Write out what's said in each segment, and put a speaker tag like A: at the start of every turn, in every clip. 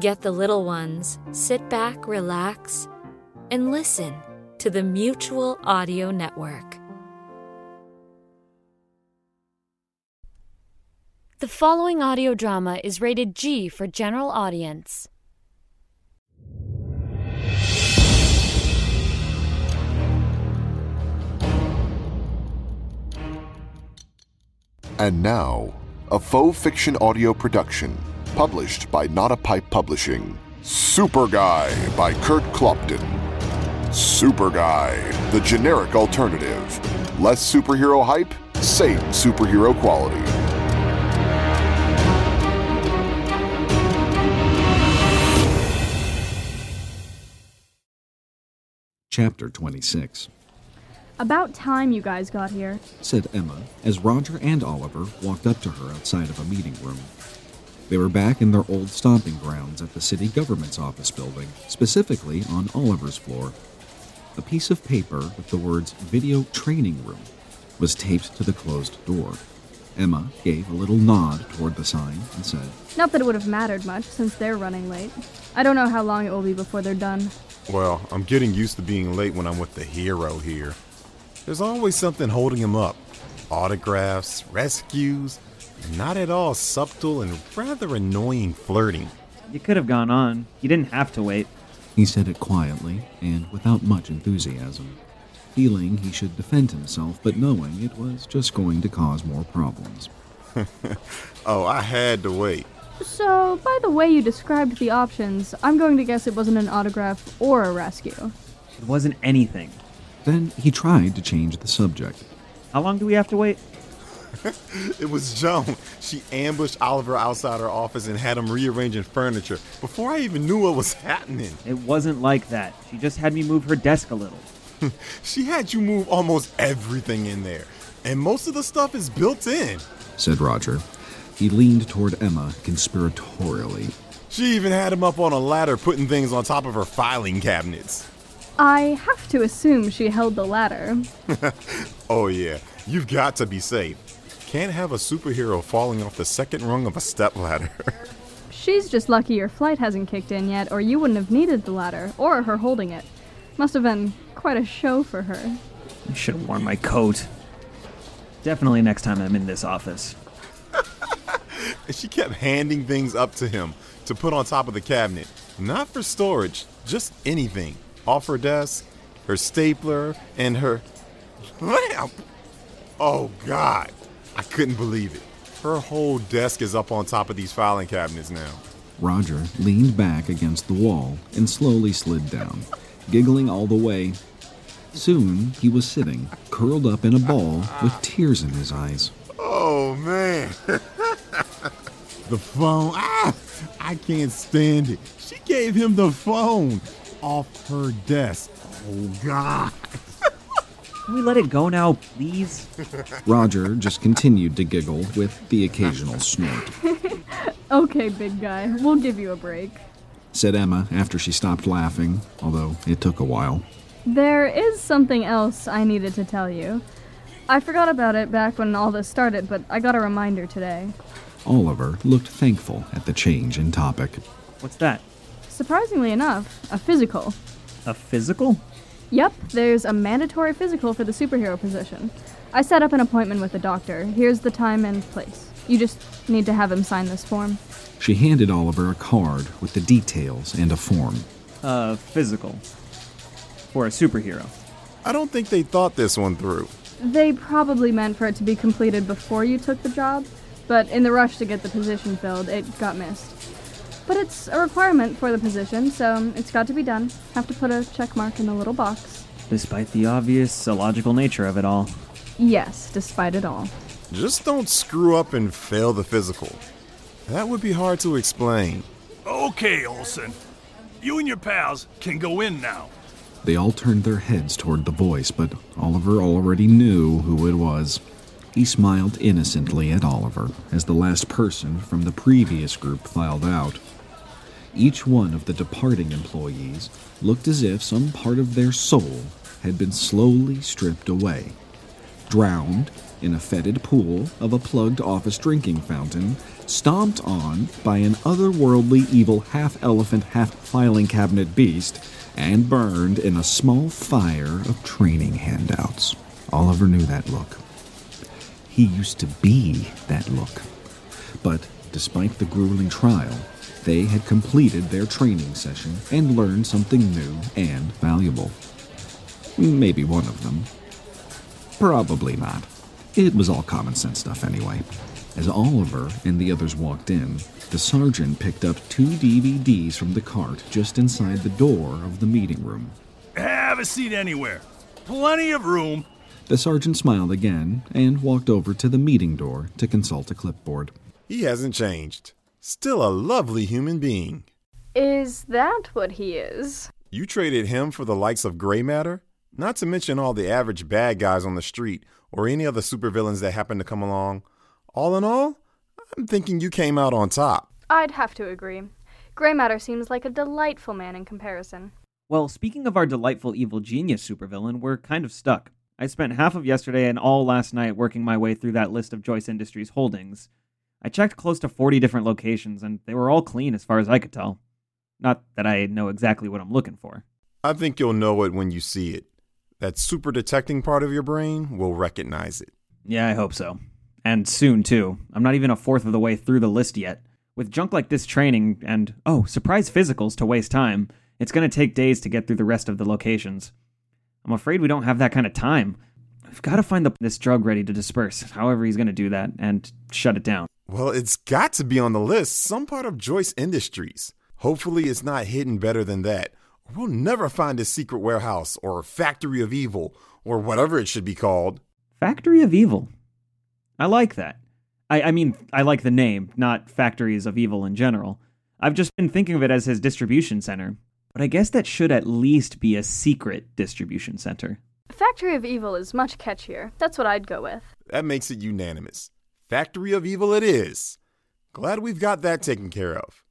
A: Get the little ones, sit back, relax, and listen to the Mutual Audio Network. The following audio drama is rated G for general audience.
B: And now, a faux fiction audio production published by Not a Pipe Publishing. Super Guy by Kurt Clopton. Super Guy, the generic alternative. Less superhero hype, same superhero quality.
C: Chapter 26
D: About time you guys got here.
C: said Emma as Roger and Oliver walked up to her outside of a meeting room. They were back in their old stomping grounds at the city government's office building, specifically on Oliver's floor. A piece of paper with the words Video Training Room was taped to the closed door. Emma gave a little nod toward the sign and said,
D: Not that it would have mattered much since they're running late. I don't know how long it will be before they're done.
E: Well, I'm getting used to being late when I'm with the hero here. There's always something holding him up autographs, rescues, and not at all subtle and rather annoying flirting.
F: You could have gone on. You didn't have to wait.
C: He said it quietly and without much enthusiasm, feeling he should defend himself, but knowing it was just going to cause more problems.
E: Oh, I had to wait.
D: So, by the way you described the options, I'm going to guess it wasn't an autograph or a rescue.
F: It wasn't anything.
C: Then he tried to change the subject.
F: How long do we have to wait?
E: It was Joan. She ambushed Oliver outside her office and had him rearranging furniture before I even knew what was happening.
F: It wasn't like that. She just had me move her desk a little.
E: She had you move almost everything in there, and most of the stuff is built in.
C: said Roger. He leaned toward Emma conspiratorially.
E: She even had him up on a ladder putting things on top of her filing cabinets.
D: I have to assume she held the ladder.
E: Oh, yeah, you've got to be safe. Can't have a superhero falling off the second rung of a stepladder.
D: She's just lucky your flight hasn't kicked in yet, or you wouldn't have needed the ladder, or her holding it. Must have been quite a show for her.
F: I should have worn my coat. Definitely next time I'm in this office.
E: she kept handing things up to him to put on top of the cabinet. Not for storage, just anything. Off her desk, her stapler, and her lamp. Oh, God. I couldn't believe it. Her whole desk is up on top of these filing cabinets now.
C: Roger leaned back against the wall and slowly slid down, giggling all the way. Soon he was sitting, curled up in a ball, with tears in his eyes.
E: Oh, man. the phone. Ah, I can't stand it. She gave him the phone off her desk. Oh, God.
F: Can we let it go now, please?
C: Roger just continued to giggle with the occasional snort.
D: Okay, big guy, we'll give you a break.
C: Said Emma after she stopped laughing, although it took a while.
D: There is something else I needed to tell you. I forgot about it back when all this started, but I got a reminder today.
C: Oliver looked thankful at the change in topic.
F: What's that?
D: Surprisingly enough, a physical.
F: A physical?
D: Yep, there's a mandatory physical for the superhero position. I set up an appointment with the doctor. Here's the time and place. You just need to have him sign this form.
C: She handed Oliver a card with the details and a form.
F: Uh, physical. For a superhero.
E: I don't think they thought this one through.
D: They probably meant for it to be completed before you took the job, but in the rush to get the position filled, it got missed. But it's a requirement for the position, so it's got to be done. Have to put a check mark in the little box.
F: Despite the obvious illogical nature of it all.
D: Yes, despite it all.
E: Just don't screw up and fail the physical. That would be hard to explain.
G: Okay, Olson. You and your pals can go in now.
C: They all turned their heads toward the voice, but Oliver already knew who it was. He smiled innocently at Oliver as the last person from the previous group filed out. Each one of the departing employees looked as if some part of their soul had been slowly stripped away. Drowned in a fetid pool of a plugged office drinking fountain, stomped on by an otherworldly evil half elephant, half filing cabinet beast, and burned in a small fire of training handouts. Oliver knew that look. He used to be that look. But despite the grueling trial, they had completed their training session and learned something new and valuable. Maybe one of them. Probably not. It was all common sense stuff anyway. As Oliver and the others walked in, the sergeant picked up two DVDs from the cart just inside the door of the meeting room.
G: Have a seat anywhere. Plenty of room.
C: The sergeant smiled again and walked over to the meeting door to consult a clipboard.
E: He hasn't changed. Still a lovely human being.
D: Is that what he is?
E: You traded him for the likes of Gray Matter? Not to mention all the average bad guys on the street or any other supervillains that happen to come along. All in all, I'm thinking you came out on top.
D: I'd have to agree. Grey Matter seems like a delightful man in comparison.
F: Well, speaking of our delightful evil genius supervillain, we're kind of stuck. I spent half of yesterday and all last night working my way through that list of Joyce Industries holdings. I checked close to 40 different locations, and they were all clean as far as I could tell. Not that I know exactly what I'm looking for.
E: I think you'll know it when you see it. That super detecting part of your brain will recognize it.
F: Yeah, I hope so. And soon, too. I'm not even a fourth of the way through the list yet. With junk like this training and, oh, surprise physicals to waste time, it's going to take days to get through the rest of the locations. I'm afraid we don't have that kind of time. We've got to find the, this drug ready to disperse, however he's going to do that, and shut it down.
E: Well, it's got to be on the list, some part of Joyce Industries. Hopefully, it's not hidden better than that. We'll never find a secret warehouse or factory of evil or whatever it should be called.
F: Factory of Evil. I like that. I, I mean, I like the name, not Factories of Evil in general. I've just been thinking of it as his distribution center. But I guess that should at least be a secret distribution center.
D: Factory of Evil is much catchier. That's what I'd go with.
E: That makes it unanimous. Factory of Evil it is. Glad we've got that taken care of.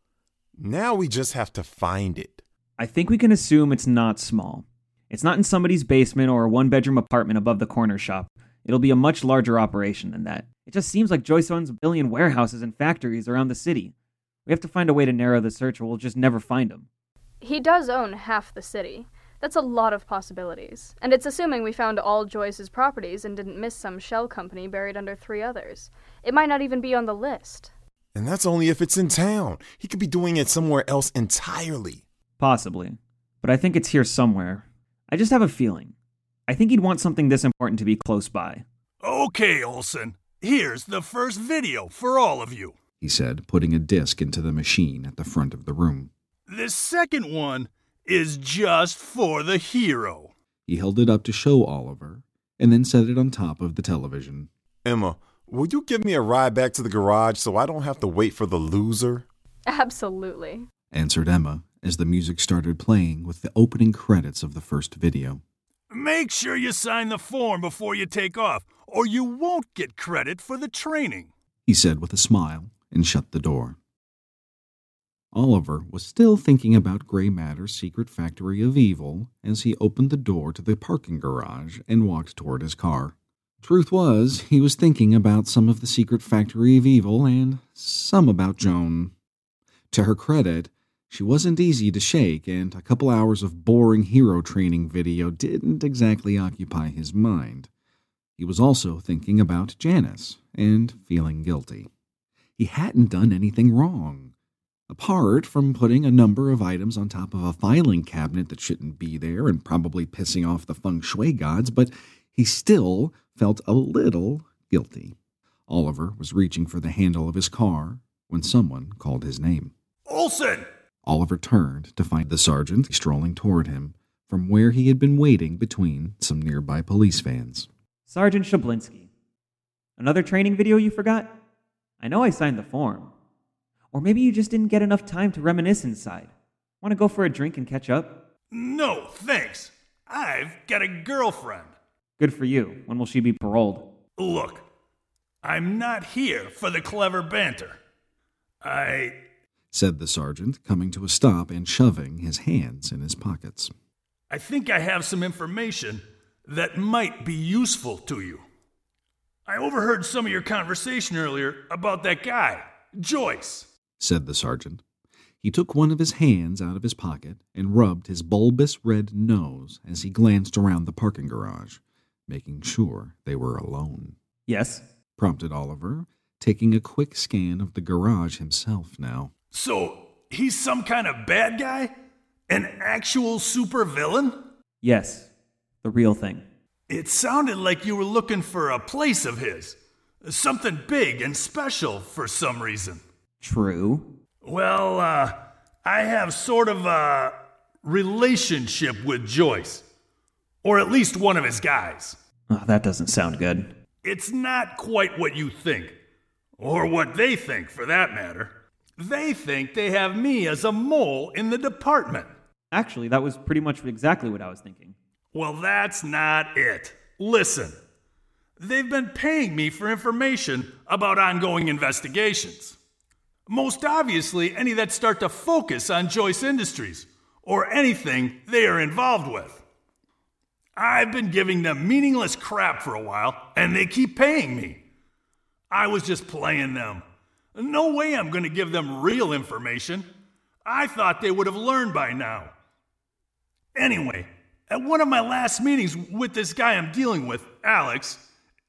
E: Now we just have to find it.
F: I think we can assume it's not small. It's not in somebody's basement or a one bedroom apartment above the corner shop. It'll be a much larger operation than that. It just seems like Joyce owns a billion warehouses and factories around the city. We have to find a way to narrow the search or we'll just never find him.
D: He does own half the city. That's a lot of possibilities. And it's assuming we found all Joyce's properties and didn't miss some shell company buried under three others. It might not even be on the list.
E: And that's only if it's in town. He could be doing it somewhere else entirely.
F: Possibly. But I think it's here somewhere. I just have a feeling. I think he'd want something this important to be close by.
G: Okay, Olson. Here's the first video for all of you.
C: He said, putting a disc into the machine at the front of the room.
G: The second one is just for the hero.
C: He held it up to show Oliver, and then set it on top of the television.
E: Emma, will you give me a ride back to the garage so I don't have to wait for the loser?
D: Absolutely.
C: Answered Emma as the music started playing with the opening credits of the first video.
G: Make sure you sign the form before you take off, or you won't get credit for the training.
C: He said with a smile and shut the door. Oliver was still thinking about Grey Matter's secret factory of evil as he opened the door to the parking garage and walked toward his car. Truth was, he was thinking about some of the secret factory of evil and some about Joan. To her credit, she wasn't easy to shake, and a couple hours of boring hero training video didn't exactly occupy his mind. He was also thinking about Janice and feeling guilty. He hadn't done anything wrong. Apart from putting a number of items on top of a filing cabinet that shouldn't be there and probably pissing off the feng shui gods, but he still felt a little guilty. Oliver was reaching for the handle of his car when someone called his name.
G: Olson!
C: Oliver turned to find the sergeant strolling toward him from where he had been waiting between some nearby police vans.
F: Sergeant Shablinski. Another training video you forgot? I know I signed the form. Or maybe you just didn't get enough time to reminisce inside. Want to go for a drink and catch up?
G: No, thanks. I've got a girlfriend.
F: Good for you. When will she be paroled?
G: Look, I'm not here for the clever banter. I.
C: said the sergeant, coming to a stop and shoving his hands in his pockets.
G: I think I have some information that might be useful to you. I overheard some of your conversation earlier about that guy, Joyce,
C: said the sergeant. He took one of his hands out of his pocket and rubbed his bulbous red nose as he glanced around the parking garage, making sure they were alone.
F: Yes,
C: prompted Oliver, taking a quick scan of the garage himself now.
G: So, he's some kind of bad guy? An actual supervillain?
F: Yes, the real thing.
G: It sounded like you were looking for a place of his. Something big and special for some reason.
F: True.
G: Well, uh, I have sort of a relationship with Joyce. Or at least one of his guys.
F: Oh, that doesn't sound good.
G: It's not quite what you think. Or what they think, for that matter. They think they have me as a mole in the department.
F: Actually, that was pretty much exactly what I was thinking.
G: Well, that's not it. Listen, they've been paying me for information about ongoing investigations. Most obviously, any that start to focus on Joyce Industries or anything they are involved with. I've been giving them meaningless crap for a while, and they keep paying me. I was just playing them. No way I'm going to give them real information. I thought they would have learned by now. Anyway, at one of my last meetings with this guy I'm dealing with, Alex,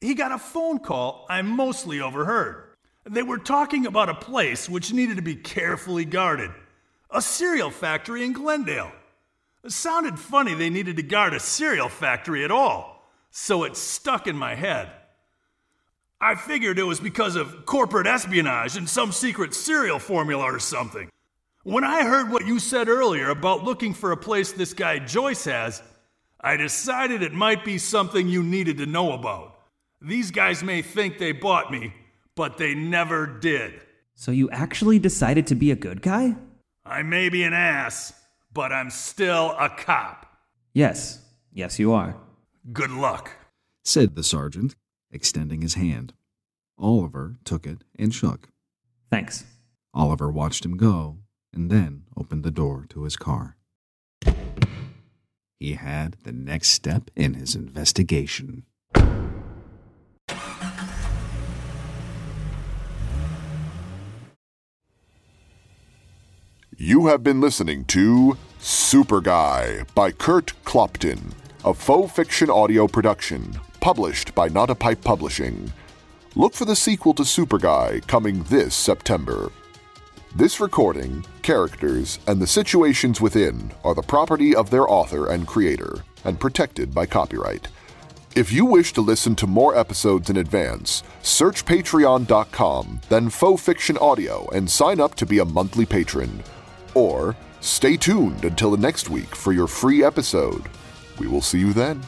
G: he got a phone call I mostly overheard. They were talking about a place which needed to be carefully guarded a cereal factory in Glendale. It sounded funny they needed to guard a cereal factory at all, so it stuck in my head. I figured it was because of corporate espionage and some secret cereal formula or something. When I heard what you said earlier about looking for a place this guy Joyce has, I decided it might be something you needed to know about. These guys may think they bought me, but they never did.
F: So you actually decided to be a good guy?
G: I may be an ass, but I'm still a cop.
F: Yes, yes, you are.
G: Good luck,
C: said the sergeant, extending his hand. Oliver took it and shook.
F: Thanks.
C: Oliver watched him go and then opened the door to his car. He had the next step in his investigation.
B: You have been listening to Super Guy by Kurt Clopton, a faux fiction audio production published by Not a Pipe Publishing. Look for the sequel to Super Guy coming this September. This recording, characters, and the situations within are the property of their author and creator and protected by copyright. If you wish to listen to more episodes in advance, search patreon.com, then Faux Fiction Audio, and sign up to be a monthly patron. Or stay tuned until the next week for your free episode. We will see you then.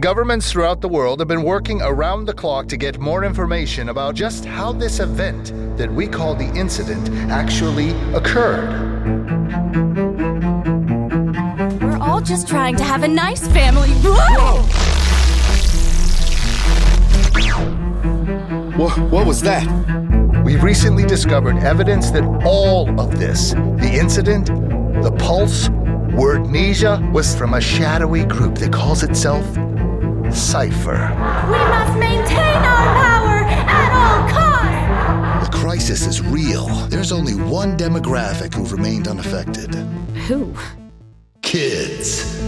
H: Governments throughout the world have been working around the clock to get more information about just how this event that we call the incident actually occurred.
I: We're all just trying to have a nice family. Whoa!
H: What, what was that? We recently discovered evidence that all of this, the incident, the pulse, word wordnesia, was from a shadowy group that calls itself Cypher.
I: We must maintain our power at all costs!
J: The crisis is real. There's only one demographic who've remained unaffected
I: Who?
J: kids.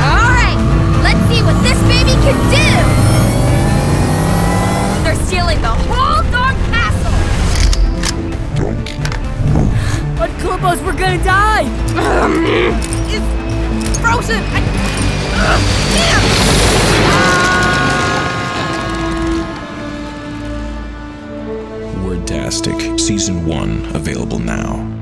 I: Alright, let's see what this baby can do! They're stealing the whole darn castle!
K: But Klipos, we're gonna die!
I: it's frozen! I...
L: Wordtastic Season 1 available now.